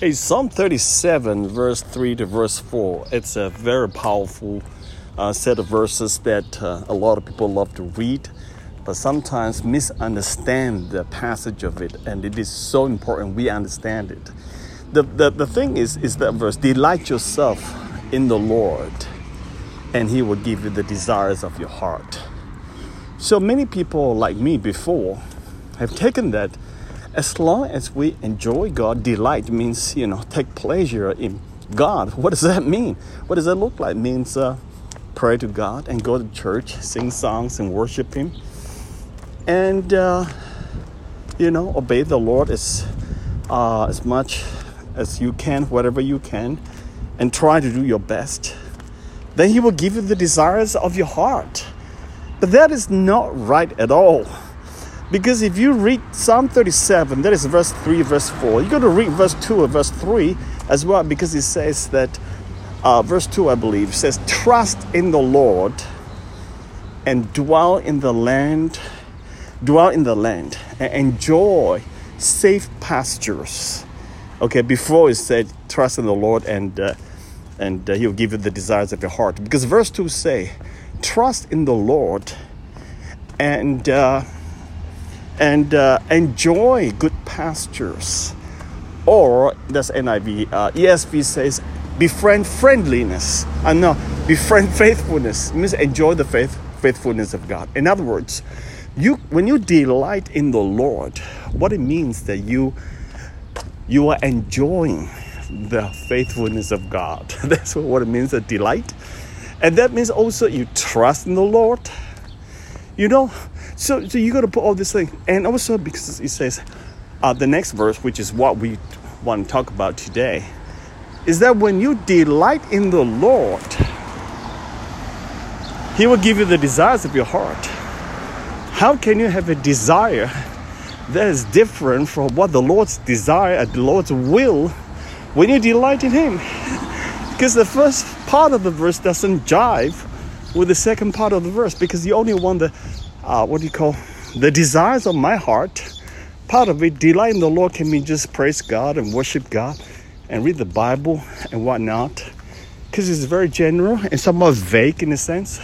Hey, Psalm 37, verse 3 to verse 4, it's a very powerful uh, set of verses that uh, a lot of people love to read, but sometimes misunderstand the passage of it, and it is so important we understand it. The, the, the thing is, is that verse delight yourself in the Lord, and He will give you the desires of your heart. So many people, like me before, have taken that as long as we enjoy God, delight means, you know, take pleasure in God. What does that mean? What does that look like? It means uh, pray to God and go to church, sing songs and worship Him. And, uh, you know, obey the Lord as, uh, as much as you can, whatever you can, and try to do your best. Then He will give you the desires of your heart. But that is not right at all. Because if you read Psalm 37, that is verse 3, verse 4, you got to read verse 2 and verse 3 as well, because it says that, uh, verse 2, I believe, says, Trust in the Lord and dwell in the land, dwell in the land, and enjoy safe pastures. Okay, before it said, Trust in the Lord and uh, and uh, he'll give you the desires of your heart. Because verse 2 say, Trust in the Lord and uh, and uh, enjoy good pastures. Or that's NIV. Uh, ESV says befriend friendliness. Uh, know befriend faithfulness it means enjoy the faith faithfulness of God. In other words, you when you delight in the Lord, what it means that you you are enjoying the faithfulness of God. That's what it means, a delight. And that means also you trust in the Lord. You know, so, so you got to put all this thing, and also because it says uh, the next verse, which is what we want to talk about today, is that when you delight in the Lord, He will give you the desires of your heart. How can you have a desire that is different from what the Lord's desire and the Lord's will when you delight in Him? because the first part of the verse doesn't jive with the second part of the verse because you only want the uh, what do you call the desires of my heart part of it delight in the lord can mean just praise god and worship god and read the bible and whatnot. Because it's very general and somewhat vague in a sense.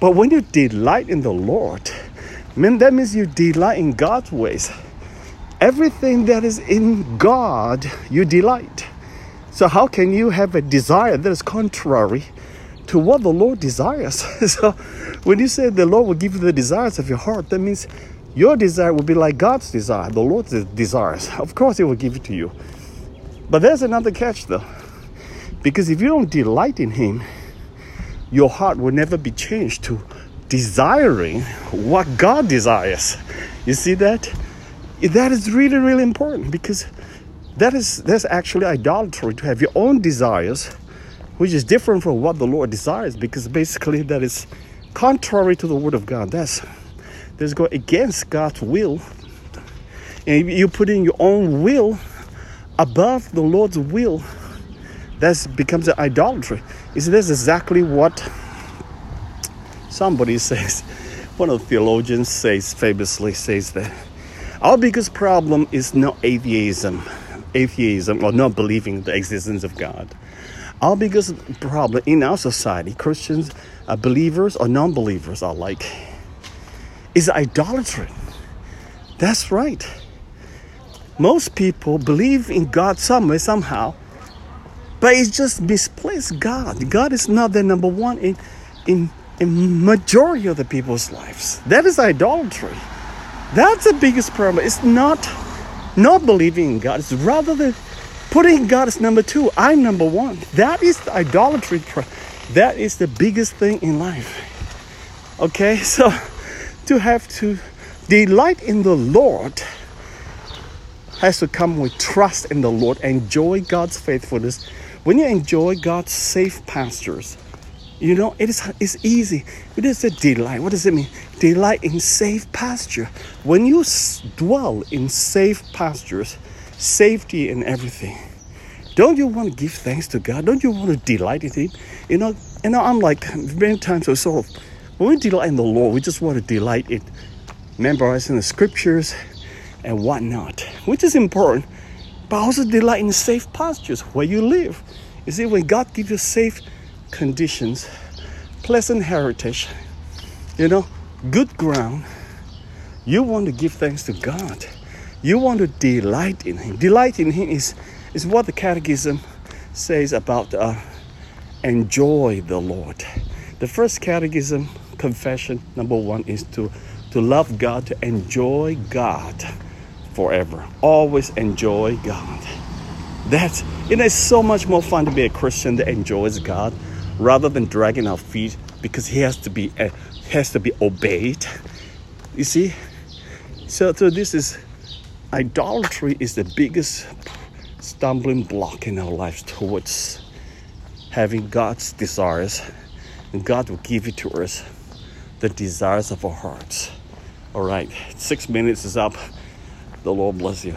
But when you delight in the lord man that means you delight in god's ways. Everything that is in god you delight. So how can you have a desire that is contrary to what the Lord desires. so when you say the Lord will give you the desires of your heart, that means your desire will be like God's desire, the Lord's desires. Of course, He will give it to you. But there's another catch though. Because if you don't delight in Him, your heart will never be changed to desiring what God desires. You see that? That is really, really important because that is that's actually idolatry to have your own desires which is different from what the Lord desires because basically that is contrary to the word of God. That's that's go against God's will. And you put in your own will above the Lord's will, that becomes an idolatry. You see, that's exactly what somebody says. One of the theologians says famously says that our biggest problem is not atheism, atheism or not believing the existence of God. Our biggest problem in our society, Christians, uh, believers or non believers are like, is idolatry. That's right. Most people believe in God somewhere, somehow, but it's just misplaced God. God is not the number one in, in, in majority of the people's lives. That is idolatry. That's the biggest problem. It's not not believing in God. It's rather the Putting God as number two, I'm number one. That is the idolatry. That is the biggest thing in life. Okay, so to have to delight in the Lord has to come with trust in the Lord, enjoy God's faithfulness. When you enjoy God's safe pastures, you know, it is it's easy. It is a delight. What does it mean? Delight in safe pasture. When you dwell in safe pastures, safety and everything. Don't you want to give thanks to God? Don't you want to delight in Him? You know, and I'm like many times or so, when we delight in the Lord, we just want to delight in memorizing the scriptures and whatnot, which is important. but also delight in safe pastures where you live. You see, when God gives you safe conditions, pleasant heritage, you know, good ground, you want to give thanks to God. You want to delight in Him. Delight in Him is, is what the Catechism says about uh, enjoy the Lord. The first catechism confession number one is to to love God, to enjoy God forever. Always enjoy God. That's it is so much more fun to be a Christian that enjoys God rather than dragging our feet because he has to be uh, has to be obeyed. You see, so so this is idolatry is the biggest stumbling block in our lives towards having God's desires, and God will give it to us the desires of our hearts. All right, six minutes is up. The Lord bless you.